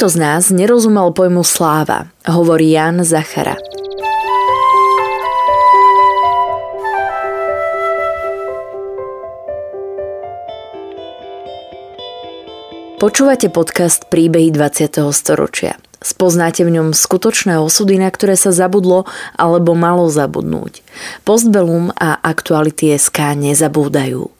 Nikto z nás nerozumel pojmu sláva, hovorí Jan Zachara. Počúvate podcast Príbehy 20. storočia. Spoznáte v ňom skutočné osudy, na ktoré sa zabudlo alebo malo zabudnúť. Postbellum a aktuality SK nezabúdajú.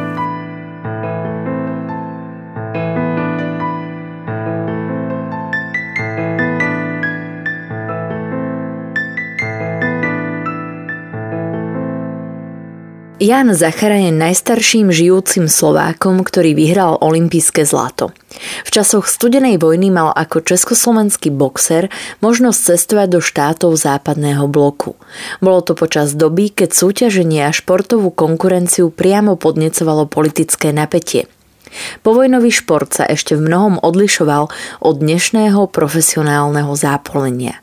Jan Zachara je najstarším žijúcim Slovákom, ktorý vyhral olympijské zlato. V časoch studenej vojny mal ako československý boxer možnosť cestovať do štátov západného bloku. Bolo to počas doby, keď súťaženie a športovú konkurenciu priamo podnecovalo politické napätie. Povojnový šport sa ešte v mnohom odlišoval od dnešného profesionálneho zápolenia.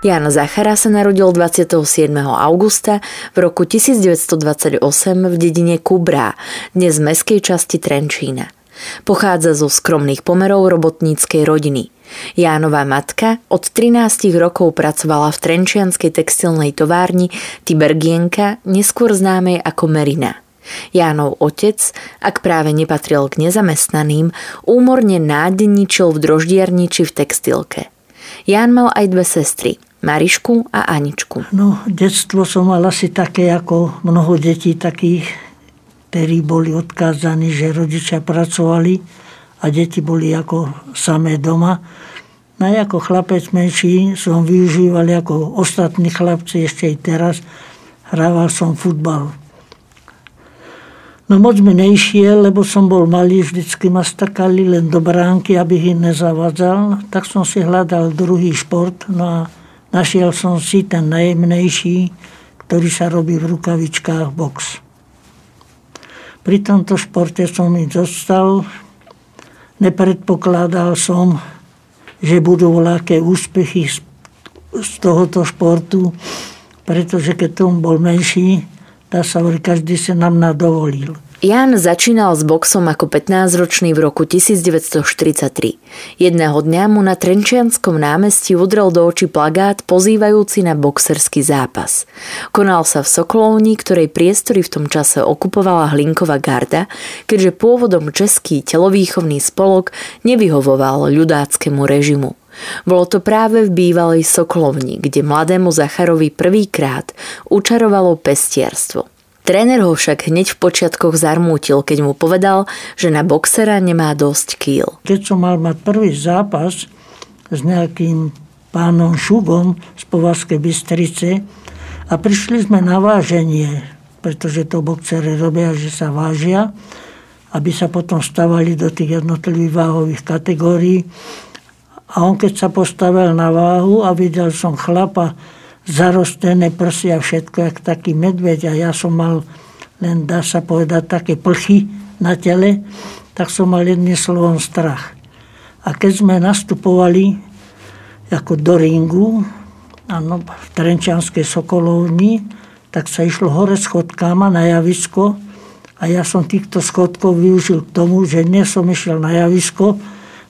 Jan Zachara sa narodil 27. augusta v roku 1928 v dedine Kubrá, dnes v meskej časti Trenčína. Pochádza zo skromných pomerov robotníckej rodiny. Jánová matka od 13 rokov pracovala v trenčianskej textilnej továrni Tibergienka, neskôr známej ako Merina. Jánov otec, ak práve nepatril k nezamestnaným, úmorne nádenničil v droždiarniči v textilke. Ján mal aj dve sestry – Marišku a Aničku. No, detstvo som mal asi také ako mnoho detí takých, ktorí boli odkázaní, že rodičia pracovali a deti boli ako samé doma. No ako chlapec menší som využíval ako ostatní chlapci ešte aj teraz. Hrával som futbal. No moc mi nešiel, lebo som bol malý, vždycky ma stakali len do bránky, aby ich nezavadzal. Tak som si hľadal druhý šport. No a Našiel som si ten najjemnejší, ktorý sa robí v rukavičkách box. Pri tomto športe som mi dostal, nepredpokladal som, že budú veľké úspechy z tohoto športu, pretože keď som bol menší, dá sa každý sa nám nadovolil. Jan začínal s boxom ako 15-ročný v roku 1943. Jedného dňa mu na Trenčianskom námestí udrel do očí plagát pozývajúci na boxerský zápas. Konal sa v Sokolovni, ktorej priestory v tom čase okupovala Hlinková garda, keďže pôvodom český telovýchovný spolok nevyhovoval ľudáckému režimu. Bolo to práve v bývalej Sokolovni, kde mladému Zacharovi prvýkrát učarovalo pestierstvo. Tréner ho však hneď v počiatkoch zarmútil, keď mu povedal, že na boxera nemá dosť kýl. Keď som mal mať prvý zápas s nejakým pánom Šugom z Povazkej Bystrice a prišli sme na váženie, pretože to boxery robia, že sa vážia, aby sa potom stavali do tých jednotlivých váhových kategórií. A on keď sa postavil na váhu a videl som chlapa, zarostené prsia, všetko, jak taký medveď. A ja som mal len, dá sa povedať, také plchy na tele, tak som mal jedným slovom strach. A keď sme nastupovali ako do ringu, ano, v Trenčianskej Sokolovni, tak sa išlo hore schodkama na javisko a ja som týchto schodkov využil k tomu, že nie som išiel na javisko,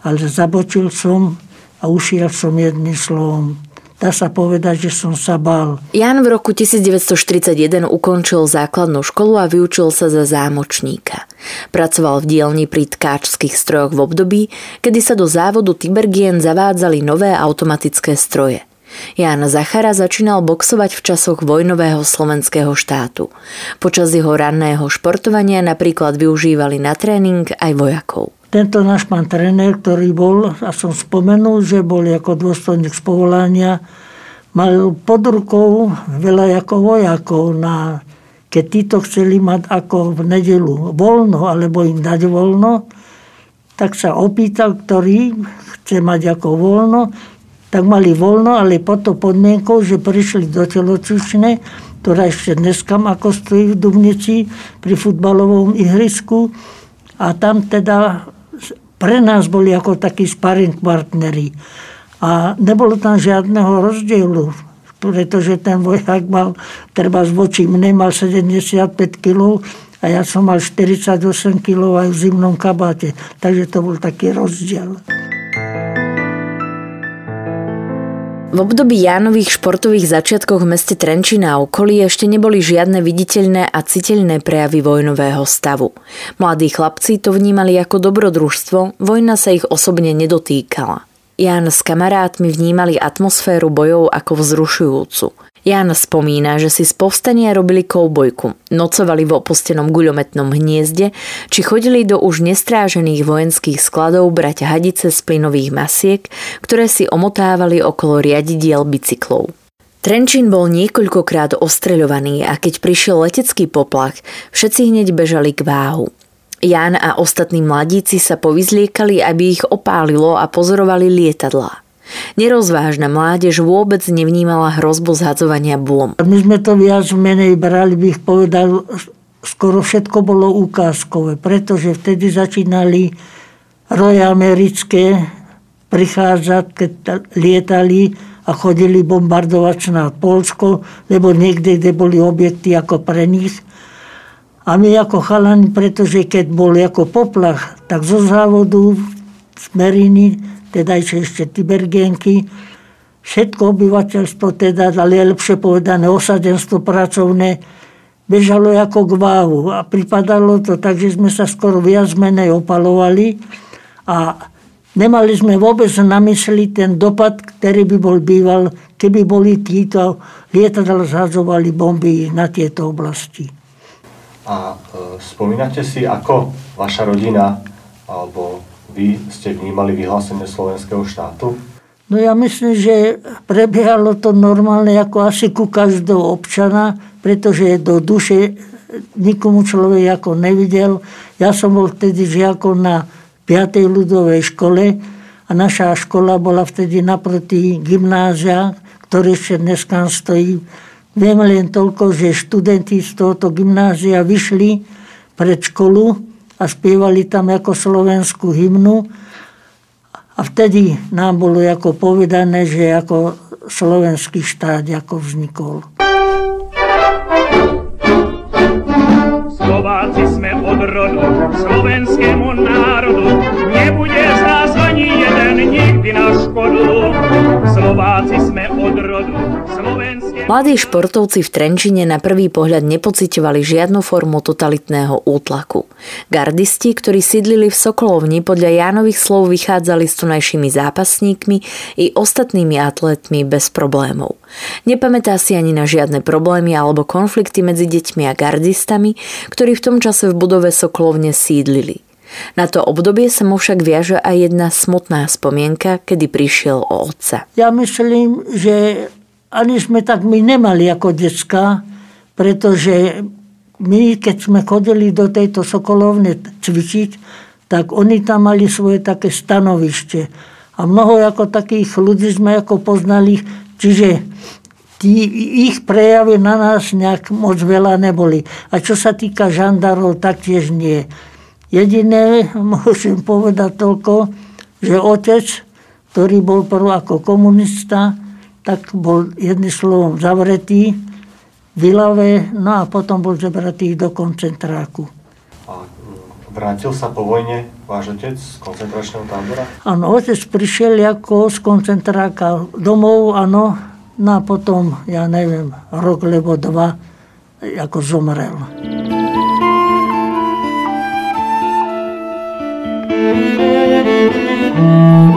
ale zabočil som a ušiel som jedným slovom dá sa povedať, že som sa bál. Jan v roku 1941 ukončil základnú školu a vyučil sa za zámočníka. Pracoval v dielni pri tkáčských strojoch v období, kedy sa do závodu Tibergien zavádzali nové automatické stroje. Jan Zachara začínal boxovať v časoch vojnového slovenského štátu. Počas jeho ranného športovania napríklad využívali na tréning aj vojakov. Tento náš pán tréner, ktorý bol, a som spomenul, že bol ako dôstojník z povolania, mal pod rukou veľa ako vojakov na keď títo chceli mať ako v nedelu voľno, alebo im dať voľno, tak sa opýtal, ktorý chce mať ako voľno, tak mali voľno, ale pod to podmienkou, že prišli do telocvične, ktorá ešte dneska ako stojí v Dubnici pri futbalovom ihrisku. A tam teda pre nás boli ako takí sparring partneri. A nebolo tam žiadneho rozdielu, pretože ten vojak mal, treba voči mne, mal 75 kg a ja som mal 48 kg aj v zimnom kabáte. Takže to bol taký rozdiel. V období Jánových športových začiatkoch v meste Trenčina a okolí ešte neboli žiadne viditeľné a citeľné prejavy vojnového stavu. Mladí chlapci to vnímali ako dobrodružstvo, vojna sa ich osobne nedotýkala. Ján s kamarátmi vnímali atmosféru bojov ako vzrušujúcu. Jan spomína, že si z povstania robili koubojku, nocovali v opustenom guľometnom hniezde, či chodili do už nestrážených vojenských skladov brať hadice z plynových masiek, ktoré si omotávali okolo riadidiel bicyklov. Trenčín bol niekoľkokrát ostreľovaný a keď prišiel letecký poplach, všetci hneď bežali k váhu. Jan a ostatní mladíci sa povyzliekali, aby ich opálilo a pozorovali lietadlá. Nerozvážna mládež vôbec nevnímala hrozbu zhadzovania bomb. My sme to viac menej brali, bych povedal, skoro všetko bolo ukázkové, pretože vtedy začínali roje americké prichádzať, keď lietali a chodili bombardovať na Polsko, lebo niekde, kde boli objekty ako pre nich. A my ako chalani, pretože keď bol ako poplach, tak zo závodu z Meriny teda ešte Tibergenky, všetko obyvateľstvo, teda, ale je lepšie povedané, osadenstvo pracovné, bežalo ako k váhu a pripadalo to tak, že sme sa skoro viac menej opalovali a nemali sme vôbec na mysli ten dopad, ktorý by bol býval, keby boli títo lietadla zhadzovali bomby na tieto oblasti. A e, spomínate si, ako vaša rodina alebo vy ste vnímali vyhlásenie slovenského štátu? No ja myslím, že prebiehalo to normálne ako asi ku každého občana, pretože do duše nikomu človek ako nevidel. Ja som bol vtedy žiakom na 5. ľudovej škole a naša škola bola vtedy naproti gymnázia, ktoré ešte dneska stojí. Viem len toľko, že študenti z tohoto gymnázia vyšli pred školu a spievali tam ako slovenskú hymnu. A vtedy nám bolo ako povedané, že ako slovenský štát ako vznikol. Slováci sme od rodu, slovenskému národu, Mladí športovci v Trenčine na prvý pohľad nepocitovali žiadnu formu totalitného útlaku. Gardisti, ktorí sídlili v Sokolovni, podľa Jánových slov vychádzali s tunajšími zápasníkmi i ostatnými atletmi bez problémov. Nepamätá si ani na žiadne problémy alebo konflikty medzi deťmi a gardistami, ktorí v tom čase v budove Sokolovne sídlili. Na to obdobie sa mu však viaže aj jedna smutná spomienka, kedy prišiel o otca. Ja myslím, že ani sme tak my nemali ako decka, pretože my, keď sme chodili do tejto Sokolovne cvičiť, tak oni tam mali svoje také stanovište. A mnoho ako takých ľudí sme ako poznali, čiže tí, ich prejavy na nás nejak moc veľa neboli. A čo sa týka žandarov, taktiež nie. Jediné môžem povedať toľko, že otec, ktorý bol prv ako komunista, tak bol jedným slovom zavretý v Ilave, no a potom bol zobratý do koncentráku. A mm, vrátil sa po vojne váš otec z koncentračného tábora? Áno, otec prišiel ako z koncentráka domov, áno, no a potom, ja neviem, rok lebo dva, ako zomrel. thank you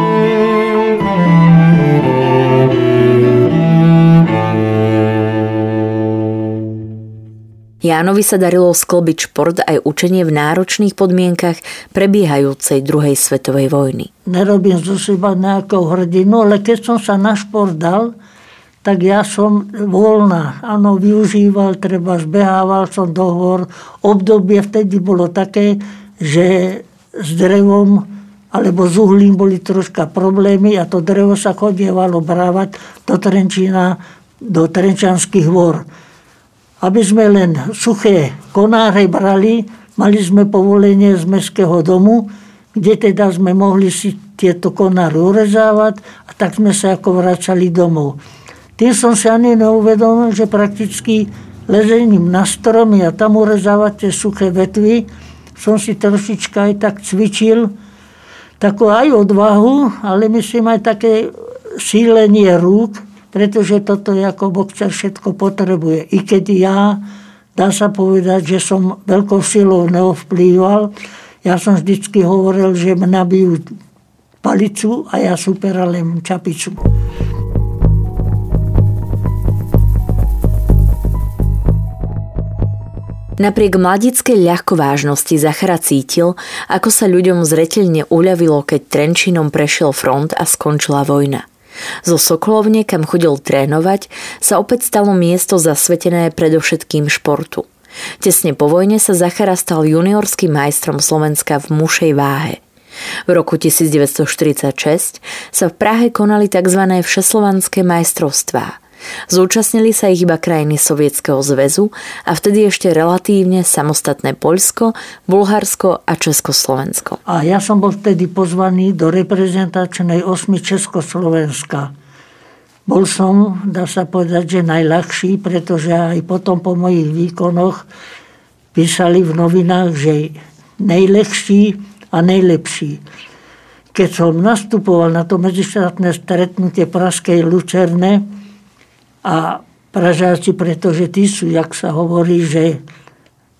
Jánovi sa darilo sklbiť šport aj učenie v náročných podmienkach prebiehajúcej druhej svetovej vojny. Nerobím zo seba nejakého hrdinu, ale keď som sa na šport dal, tak ja som voľná. Áno, využíval, treba zbehával som dohovor. Obdobie vtedy bolo také, že s drevom alebo z uhlím boli troška problémy a to drevo sa chodievalo brávať do Trenčína, do Trenčanských vor. Aby sme len suché konáre brali, mali sme povolenie z Mestského domu, kde teda sme mohli si tieto konáre urezávať a tak sme sa ako vracali domov. Tým som si ani neuvedomil, že prakticky lezením na stromy a tam urezávať tie suché vetvy, som si trošička aj tak cvičil, takú aj odvahu, ale myslím aj také sílenie rúk, pretože toto je ako boxer všetko potrebuje. I keď ja, dá sa povedať, že som veľkou silou neovplýval, ja som vždycky hovoril, že mňa bijú palicu a ja superalem čapicu. Napriek mladickej ľahkovážnosti Zachara cítil, ako sa ľuďom zretelne uľavilo, keď Trenčinom prešiel front a skončila vojna. Zo Sokolovne, kam chodil trénovať, sa opäť stalo miesto zasvetené predovšetkým športu. Tesne po vojne sa Zachara stal juniorským majstrom Slovenska v mušej váhe. V roku 1946 sa v Prahe konali tzv. všeslovanské majstrovstvá – Zúčastnili sa ich iba krajiny Sovietskeho zväzu a vtedy ešte relatívne samostatné Poľsko, Bulharsko a Československo. A ja som bol vtedy pozvaný do reprezentačnej osmy Československa. Bol som, dá sa povedať, že najľahší, pretože aj potom po mojich výkonoch písali v novinách, že najlepší a najlepší. Keď som nastupoval na to medzištátne stretnutie Praskej Lucerne, a Pražáci, pretože tí sú, jak sa hovorí, že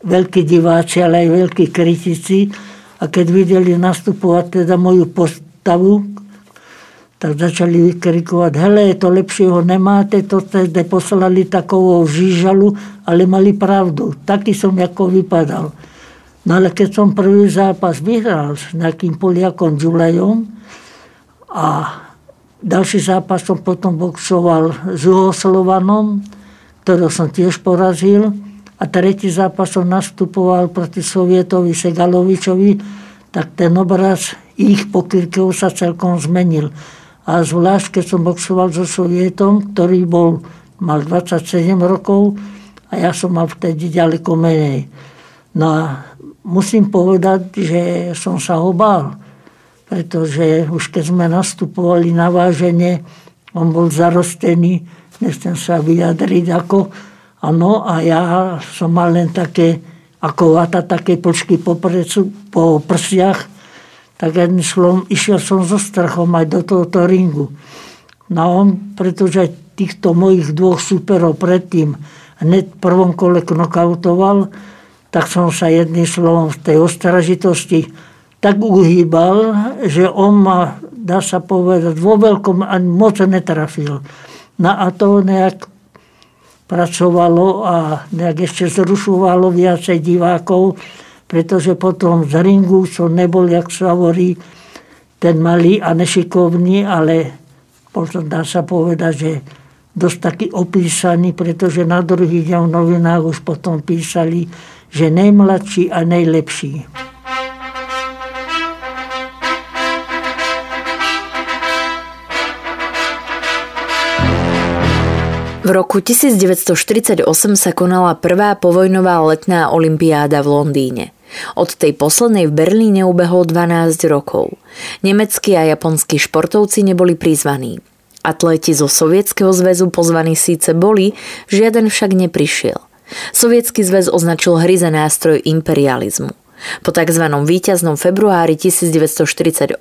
veľkí diváci, ale aj veľkí kritici. A keď videli nastupovať teda moju postavu, tak začali vykrikovať, hele, to lepšieho nemáte, to ste poslali takovou žížalu, ale mali pravdu. Taký som ako vypadal. No ale keď som prvý zápas vyhral s nejakým Poliakom Žulejom a ďalší zápas som potom boxoval s Juhoslovanom, ktorého som tiež porazil. A tretí zápas som nastupoval proti Sovietovi Segalovičovi, tak ten obraz ich pokyrkov sa celkom zmenil. A zvlášť, keď som boxoval so Sovietom, ktorý bol, mal 27 rokov a ja som mal vtedy ďaleko menej. No a musím povedať, že som sa ho pretože už keď sme nastupovali na váženie, on bol zarostený, nechcem sa vyjadriť ako, ano, a ja som mal len také, ako vata, také počky po, precu, po prsiach, tak jedným slovom, išiel som so strachom aj do tohoto ringu. No on, pretože týchto mojich dvoch superov predtým hneď v prvom kole knokautoval, tak som sa jedným slovom v tej ostražitosti tak uhýbal, že on ma, dá sa povedať, vo veľkom ani moc netrafil. No a to nejak pracovalo a nejak ešte zrušovalo viacej divákov, pretože potom z ringu som nebol, jak sa hovorí, ten malý a nešikovný, ale potom dá sa povedať, že dosť taký opísaný, pretože na druhý deň v novinách už potom písali, že najmladší a najlepší. V roku 1948 sa konala prvá povojnová letná olimpiáda v Londýne. Od tej poslednej v Berlíne ubehlo 12 rokov. Nemeckí a japonskí športovci neboli prizvaní. Atléti zo Sovietskeho zväzu pozvaní síce boli, žiaden však neprišiel. Sovietský zväz označil hry za nástroj imperializmu. Po tzv. víťaznom februári 1948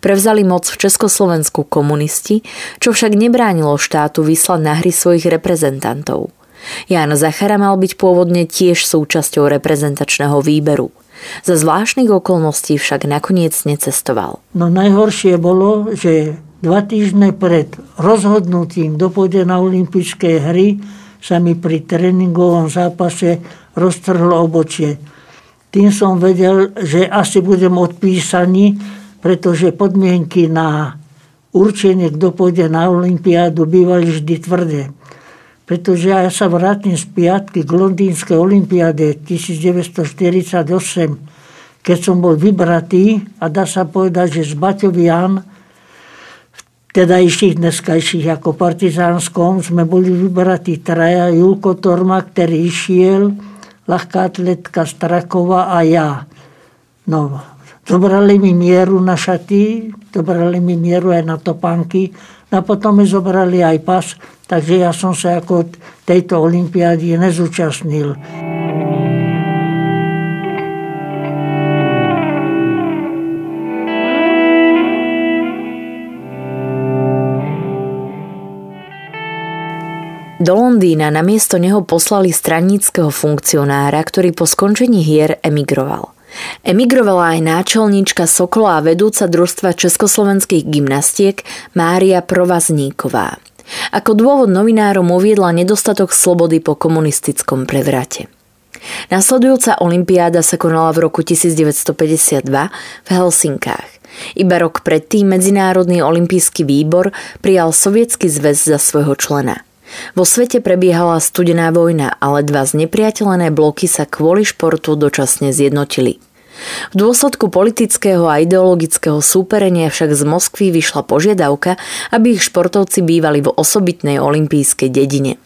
prevzali moc v Československu komunisti, čo však nebránilo štátu vyslať na hry svojich reprezentantov. Ján Zachara mal byť pôvodne tiež súčasťou reprezentačného výberu. Za zvláštnych okolností však nakoniec necestoval. No najhoršie bolo, že dva týždne pred rozhodnutím do na olympijské hry sa mi pri tréningovom zápase roztrhlo obočie tým som vedel, že asi budem odpísaný, pretože podmienky na určenie, kto pôjde na Olympiádu, bývali vždy tvrdé. Pretože ja sa vrátim z piatky k londýnskej olympiáde 1948, keď som bol vybratý a dá sa povedať, že z Baťovian, teda iších dneskajších ako partizánskom, sme boli vybratí traja, Julko Torma, ktorý išiel, ľahká atletka Strakova a ja. No, zobrali mi mieru na šaty, zobrali mi mieru aj na topánky, no a potom mi zobrali aj pas, takže ja som sa ako tejto olympiády nezúčastnil. Do Londýna namiesto neho poslali straníckého funkcionára, ktorý po skončení hier emigroval. Emigrovala aj náčelníčka Sokola a vedúca družstva československých gymnastiek Mária Provazníková. Ako dôvod novinárom uviedla nedostatok slobody po komunistickom prevrate. Nasledujúca olympiáda sa konala v roku 1952 v Helsinkách. Iba rok predtým Medzinárodný olimpijský výbor prijal Sovietsky zväz za svojho člena – vo svete prebiehala studená vojna, ale dva znepriateľené bloky sa kvôli športu dočasne zjednotili. V dôsledku politického a ideologického súperenia však z Moskvy vyšla požiadavka, aby ich športovci bývali v osobitnej olympijskej dedine.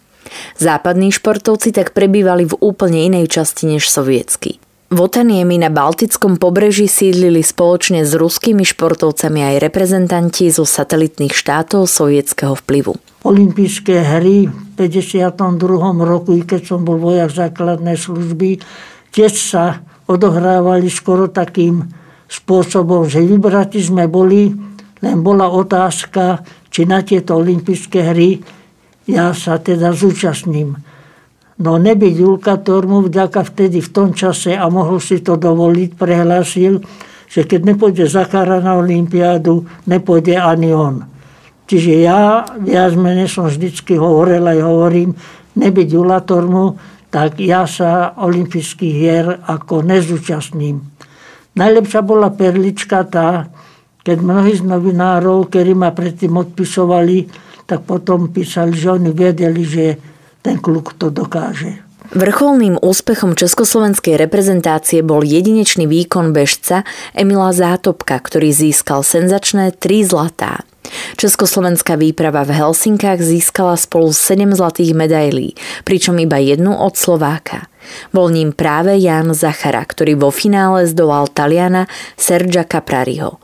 Západní športovci tak prebývali v úplne inej časti než sovietsky. V Otaniemi na Baltickom pobreží sídlili spoločne s ruskými športovcami aj reprezentanti zo satelitných štátov sovietského vplyvu. Olympijské hry v 52. roku, i keď som bol vojak základnej služby, tiež sa odohrávali skoro takým spôsobom, že vybratí sme boli, len bola otázka, či na tieto olympijské hry ja sa teda zúčastním. No nebyť Julka Tormu vďaka vtedy v tom čase a mohol si to dovoliť, prehlásil, že keď nepôjde Zachara na Olympiádu, nepôjde ani on. Čiže ja viac menej som vždycky hovoril aj hovorím, nebyť Jula Tormu, tak ja sa olympijských hier ako nezúčastním. Najlepšia bola perlička tá, keď mnohí z novinárov, ktorí ma predtým odpisovali, tak potom písali, že oni vedeli, že ten kluk to dokáže. Vrcholným úspechom československej reprezentácie bol jedinečný výkon bežca Emila Zátopka, ktorý získal senzačné 3 zlatá. Československá výprava v Helsinkách získala spolu 7 zlatých medailí, pričom iba jednu od Slováka. Bol ním práve Jan Zachara, ktorý vo finále zdolal Taliana Sergia Caprariho.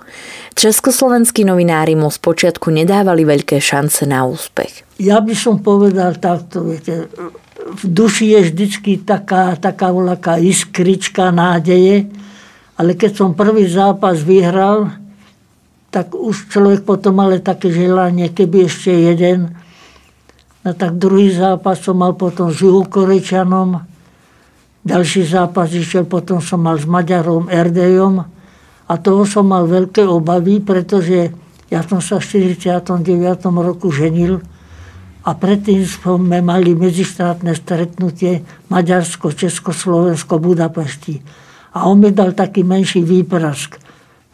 Československí novinári mu spočiatku nedávali veľké šance na úspech. Ja by som povedal takto, viete, v duši je vždycky taká, taká voľaká iskrička nádeje, ale keď som prvý zápas vyhral, tak už človek potom mal také želanie, keby ešte jeden. No tak druhý zápas som mal potom s Juhokorečanom, ďalší zápas išiel potom som mal s Maďarom Erdejom, a toho som mal veľké obavy, pretože ja som sa v 49. roku ženil a predtým sme mali medzištátne stretnutie Maďarsko, Česko, Slovensko, Budapešti. A on mi dal taký menší výprask.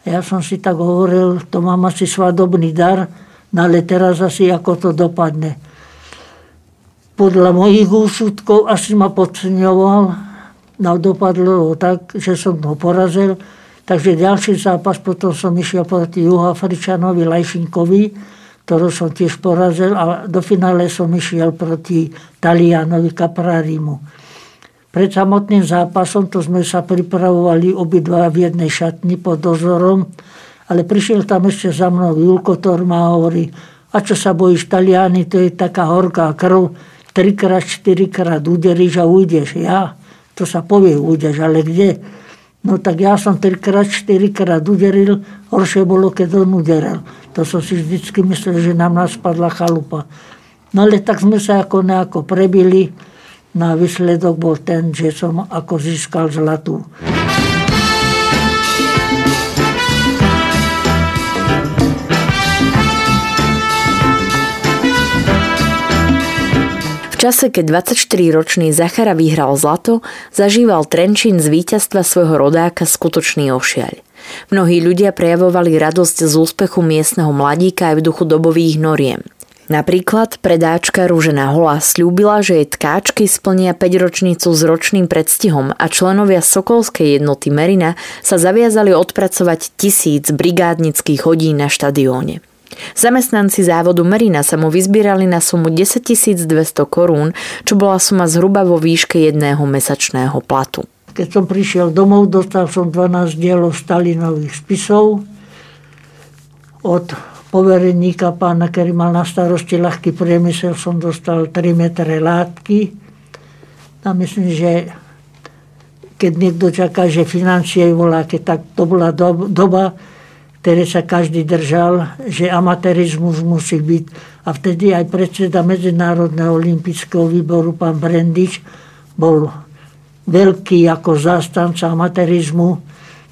Ja som si tak hovoril, to mám asi svadobný dar, no ale teraz asi ako to dopadne. Podľa mojich úsudkov asi ma podceňoval, no dopadlo tak, že som ho porazil, Takže ďalší zápas potom som išiel proti Juhoafričanovi Lajšinkovi, ktorú som tiež porazil a do finále som išiel proti Talianovi Caprarimu. Pred samotným zápasom to sme sa pripravovali obidva v jednej šatni pod dozorom, ale prišiel tam ešte za mnou Julko Torma a hovorí, a čo sa bojíš Taliany, to je taká horká krv, trikrát, štyrikrát uderíš a ujdeš. Ja, to sa povie, ujdeš, ale kde? No tak ja som 3 4 krát uderil, horšie bolo, keď on uderil. To som si vždycky myslel, že nám nás spadla chalupa. No ale tak sme sa ako nejako prebili. No a výsledok bol ten, že som ako získal zlatú. Čase, keď 24-ročný Zachara vyhral zlato, zažíval Trenčín z víťazstva svojho rodáka skutočný ošiaľ. Mnohí ľudia prejavovali radosť z úspechu miestneho mladíka aj v duchu dobových noriem. Napríklad predáčka Rúžena Hola slúbila, že jej tkáčky splnia 5-ročnicu s ročným predstihom a členovia Sokolskej jednoty Merina sa zaviazali odpracovať tisíc brigádnických hodín na štadióne. Zamestnanci závodu Merina sa mu vyzbierali na sumu 10 200 korún, čo bola suma zhruba vo výške jedného mesačného platu. Keď som prišiel domov, dostal som 12 dielov Stalinových spisov od povereníka pána, ktorý mal na starosti ľahký priemysel, som dostal 3 metre látky. A myslím, že keď niekto čaká, že financie voláte, tak to bola doba, ktoré sa každý držal, že amatérizmus musí byť. A vtedy aj predseda Medzinárodného olympijského výboru, pán Brendič, bol veľký ako zástanca amatérizmu,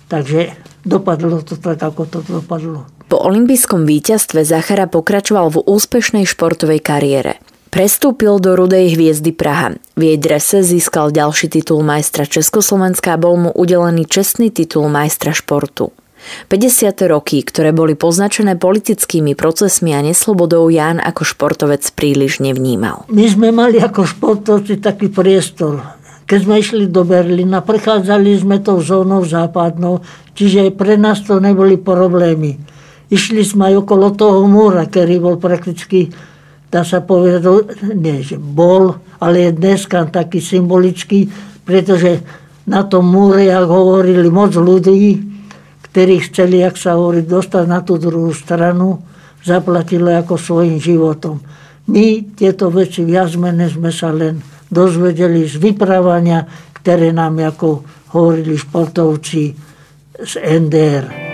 takže dopadlo to tak, ako to dopadlo. Po olympijskom víťazstve Zachara pokračoval v úspešnej športovej kariére. Prestúpil do Rudej hviezdy Praha. V jej drese získal ďalší titul majstra Československa a bol mu udelený čestný titul majstra športu. 50. roky, ktoré boli poznačené politickými procesmi a neslobodou, Ján ako športovec príliš nevnímal. My sme mali ako športovci taký priestor. Keď sme išli do Berlína, prechádzali sme tou zónou západnou, čiže pre nás to neboli problémy Išli sme aj okolo toho múra, ktorý bol prakticky, dá sa povedať, nie, že bol, ale je dneska taký symbolický, pretože na tom múre, ak hovorili moc ľudí, ktorí chceli, jak sa hovorí, dostať na tú druhú stranu, zaplatili ako svojim životom. My tieto veci viac menej sme sa len dozvedeli z vyprávania, ktoré nám, ako hovorili športovci z NDR.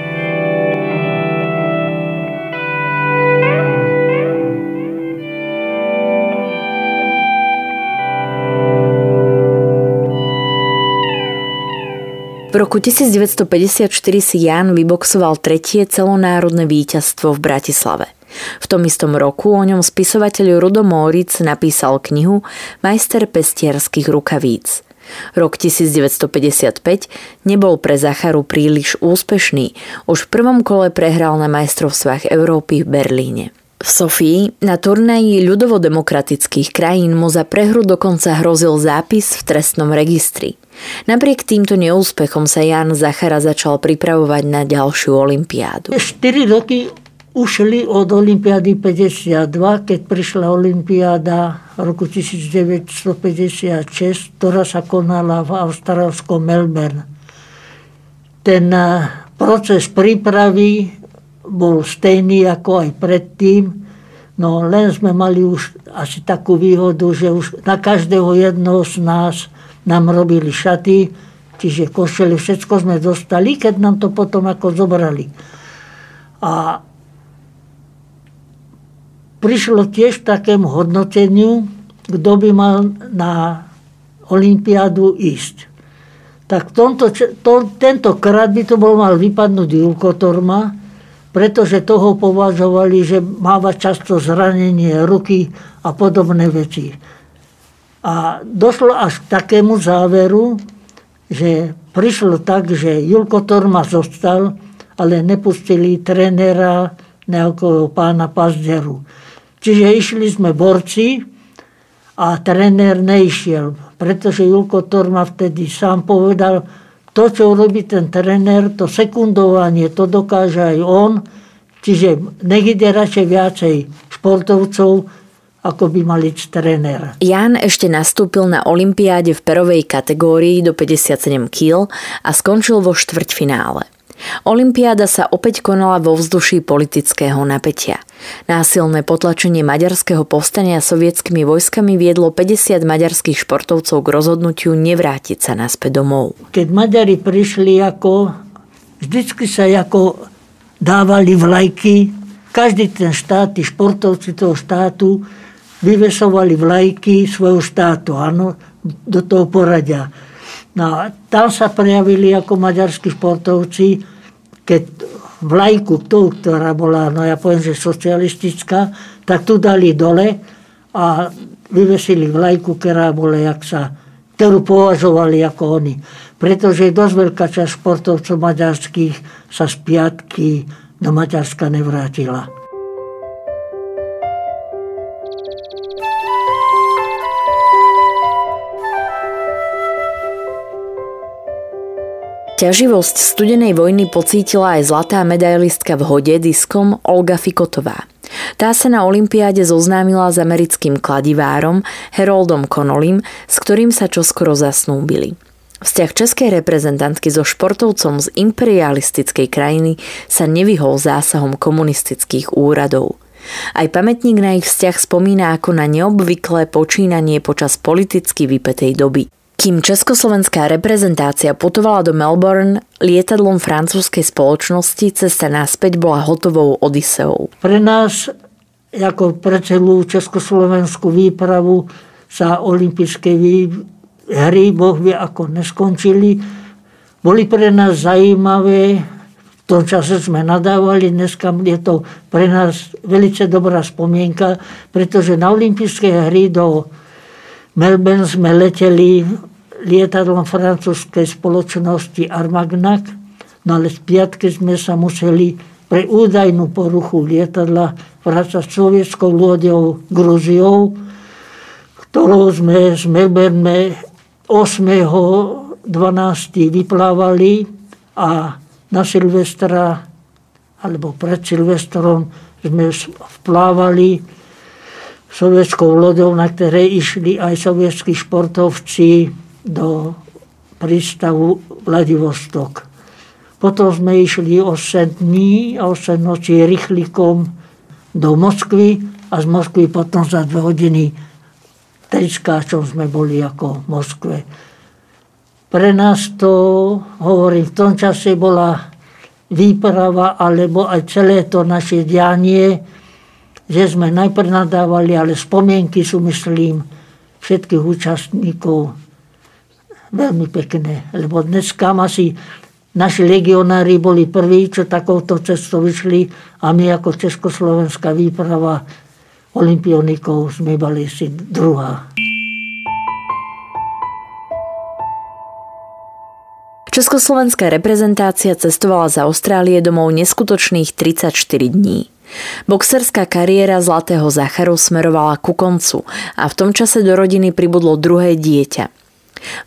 V roku 1954 si Jan vyboxoval tretie celonárodné víťazstvo v Bratislave. V tom istom roku o ňom spisovateľ Rudo Móric napísal knihu Majster pestierských rukavíc. Rok 1955 nebol pre Zacharu príliš úspešný. Už v prvom kole prehral na majstrovstvách Európy v Berlíne. V Sofii na turnaji ľudovodemokratických krajín mu za prehru dokonca hrozil zápis v trestnom registri. Napriek týmto neúspechom sa Jan Zachara začal pripravovať na ďalšiu olimpiádu. 4 roky ušli od Olympiády 52, keď prišla Olympiáda roku 1956, ktorá sa konala v austrálskom Melbourne. Ten eh, proces prípravy bol stejný ako aj predtým, no len sme mali už asi takú výhodu, že už na každého jednoho z nás nám robili šaty, čiže košele, všetko sme dostali, keď nám to potom ako zobrali. A prišlo tiež takému hodnoteniu, kto by mal na Olympiádu ísť. Tak tomto, to, tentokrát by to bol mal vypadnúť Julko Torma, pretože toho považovali, že máva často zranenie ruky a podobné veci. A došlo až k takému záveru, že prišlo tak, že Julko Torma zostal, ale nepustili trénera nejakého pána Pazderu. Čiže išli sme borci a tréner neišiel, pretože Julko Torma vtedy sám povedal, to, čo robí ten tréner, to sekundovanie, to dokáže aj on, čiže ide radšej viacej športovcov, ako by mal ísť tréner. Jan ešte nastúpil na Olympiáde v perovej kategórii do 57 kg a skončil vo štvrťfinále. Olympiáda sa opäť konala vo vzduší politického napätia. Násilné potlačenie maďarského povstania sovietskými vojskami viedlo 50 maďarských športovcov k rozhodnutiu nevrátiť sa naspäť domov. Keď Maďari prišli ako, vždycky sa ako dávali vlajky, každý ten štát, tí športovci toho štátu vyvesovali vlajky svojho štátu, áno, do toho poradia. No tam sa prejavili ako maďarskí športovci, keď vlajku, tú, ktorá bola, no ja poviem, že socialistická, tak tu dali dole a vyvesili vlajku, ktorá bola, jak sa, ktorú považovali ako oni. Pretože dosť veľká časť športovcov maďarských sa z piatky do Maďarska nevrátila. Ťaživosť studenej vojny pocítila aj zlatá medailistka v hode diskom Olga Fikotová. Tá sa na Olympiáde zoznámila s americkým kladivárom Haroldom Connollym, s ktorým sa čoskoro zasnúbili. Vzťah českej reprezentantky so športovcom z imperialistickej krajiny sa nevyhol zásahom komunistických úradov. Aj pamätník na ich vzťah spomína ako na neobvyklé počínanie počas politicky vypetej doby. Kým československá reprezentácia putovala do Melbourne, lietadlom francúzskej spoločnosti cesta naspäť bola hotovou odiseou. Pre nás, ako pre celú československú výpravu, sa olympijské hry, Boh vie, ako neskončili. Boli pre nás zaujímavé, v tom čase sme nadávali, dneska je to pre nás velice dobrá spomienka, pretože na olympijské hry do Melbourne sme leteli lietadlom francúzskej spoločnosti Armagnac, no ale z piatky sme sa museli pre údajnú poruchu lietadla vrácať sovietskou lôďou Gruziou, ktorou sme z Melbourne 8.12. vyplávali a na Silvestra alebo pred Silvestrom sme vplávali sovietskou lodou, na ktorej išli aj sovietskí športovci do prístavu Vladivostok. Potom sme išli 8 dní a 8 nocí rýchlikom do Moskvy a z Moskvy potom za 2 hodiny tričkáčom sme boli ako v Moskve. Pre nás to, hovorím, v tom čase bola výprava, alebo aj celé to naše dianie, že sme najprv nadávali, ale spomienky sú, myslím, všetkých účastníkov veľmi pekné. Lebo dneska asi naši legionári boli prví, čo takouto cestou vyšli a my ako Československá výprava olimpionikov sme boli si druhá. Československá reprezentácia cestovala z Austrálie domov neskutočných 34 dní. Boxerská kariéra Zlatého Zacharu smerovala ku koncu a v tom čase do rodiny pribudlo druhé dieťa.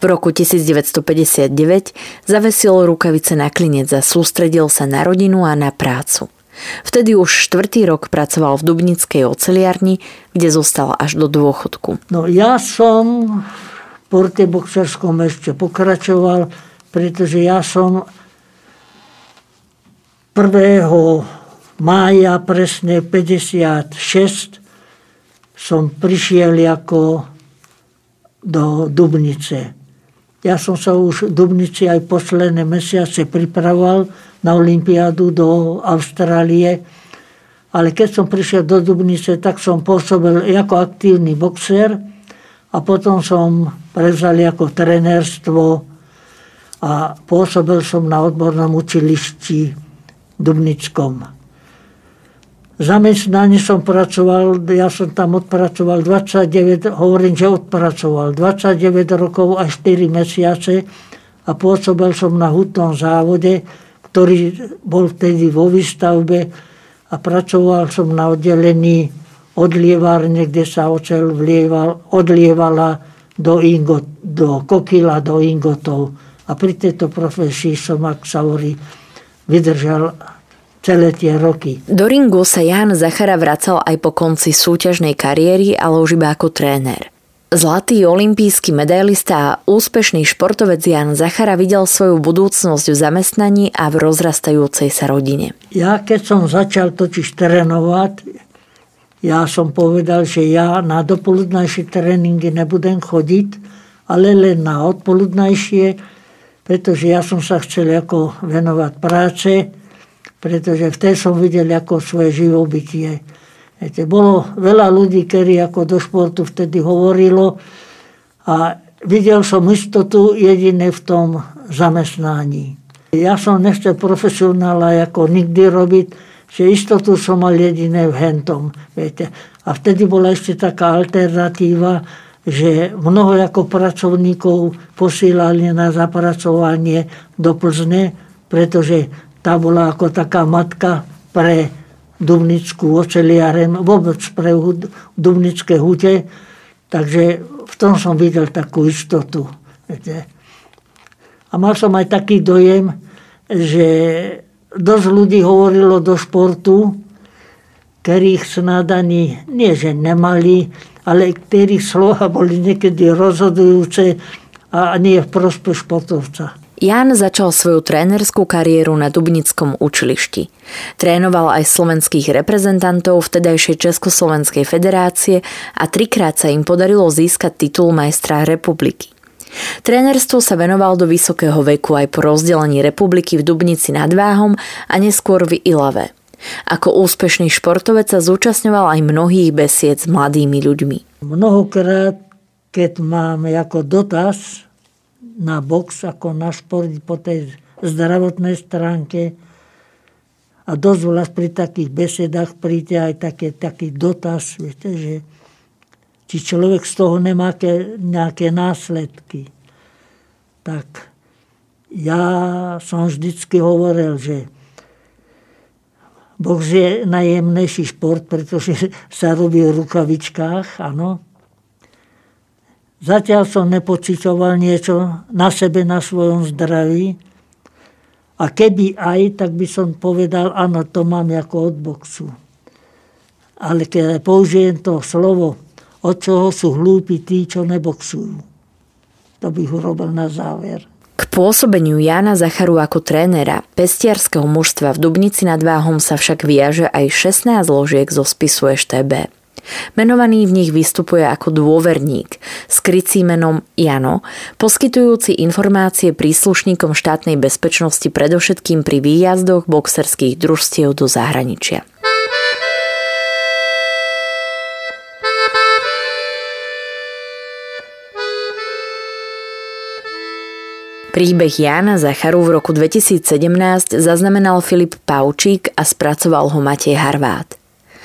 V roku 1959 zavesil rukavice na klinec a sústredil sa na rodinu a na prácu. Vtedy už štvrtý rok pracoval v Dubnickej oceliarni, kde zostal až do dôchodku. No ja som v porte boxerskom ešte pokračoval, pretože ja som 1 mája presne 56 som prišiel ako do Dubnice. Ja som sa už v Dubnici aj posledné mesiace pripravoval na Olympiádu do Austrálie, ale keď som prišiel do Dubnice, tak som pôsobil ako aktívny boxer a potom som prevzal ako trenérstvo a pôsobil som na odbornom učilišti Dubnickom zamestnaní som pracoval, ja som tam odpracoval 29, hovorím, že odpracoval 29 rokov a 4 mesiace a pôsobil som na hutnom závode, ktorý bol vtedy vo výstavbe a pracoval som na oddelení odlievárne, kde sa ocel vlieval, odlievala do, ingot, do kokila, do ingotov. A pri tejto profesii som, ak sa hovorí, vydržal celé tie roky. Do ringu sa Jan Zachara vracal aj po konci súťažnej kariéry, ale už iba ako tréner. Zlatý olimpijský medailista a úspešný športovec Jan Zachara videl svoju budúcnosť v zamestnaní a v rozrastajúcej sa rodine. Ja keď som začal totiž trénovať, ja som povedal, že ja na dopoludnejšie tréningy nebudem chodiť, ale len na odpoludnejšie, pretože ja som sa chcel ako venovať práce, pretože vtedy som videl ako svoje živobytie. Viete, bolo veľa ľudí, ktorí ako do športu vtedy hovorilo a videl som istotu jedine v tom zamestnaní. Ja som nechcel profesionála ako nikdy robiť, že istotu som mal jedine v hentom. Viete. A vtedy bola ešte taká alternatíva, že mnoho ako pracovníkov posílali na zapracovanie do Plzne, pretože tá bola ako taká matka pre Dubnickú oceliarem, vôbec pre Dubnické hute. Takže v tom som videl takú istotu. A mal som aj taký dojem, že dosť ľudí hovorilo do športu, ktorých snad ani, nie že nemali, ale ktorých slova boli niekedy rozhodujúce a nie v prospech športovca. Jan začal svoju trénerskú kariéru na Dubnickom učilišti. Trénoval aj slovenských reprezentantov vtedajšej Československej federácie a trikrát sa im podarilo získať titul majstra republiky. Trénerstvo sa venoval do vysokého veku aj po rozdelení republiky v Dubnici nad Váhom a neskôr v Ilave. Ako úspešný športovec sa zúčastňoval aj mnohých besied s mladými ľuďmi. Mnohokrát, keď mám ako dotaz na box ako na šport po tej zdravotnej stránke. A dosť vás pri takých besedách príde aj také, taký dotaz, viete, že či človek z toho nemá ke, nejaké následky. Tak ja som vždycky hovoril, že box je najjemnejší šport, pretože sa robí v rukavičkách, áno. Zatiaľ som nepocitoval niečo na sebe, na svojom zdraví. A keby aj, tak by som povedal, áno, to mám ako od boxu. Ale keď použijem to slovo, od čoho sú hlúpi tí, čo neboxujú. To bych urobil na záver. K pôsobeniu Jána Zacharu ako trénera pestiarského mužstva v Dubnici nad Váhom sa však viaže aj 16 ložiek zo spisu EŠTB. Menovaný v nich vystupuje ako dôverník, skrycí menom Jano, poskytujúci informácie príslušníkom štátnej bezpečnosti predovšetkým pri výjazdoch boxerských družstiev do zahraničia. Príbeh Jána Zacharu v roku 2017 zaznamenal Filip Paučík a spracoval ho Matej Harvát.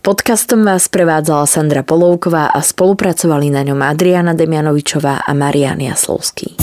Podcastom vás prevádzala Sandra Polovková a spolupracovali na ňom Adriana Demianovičová a Marian Jaslovský.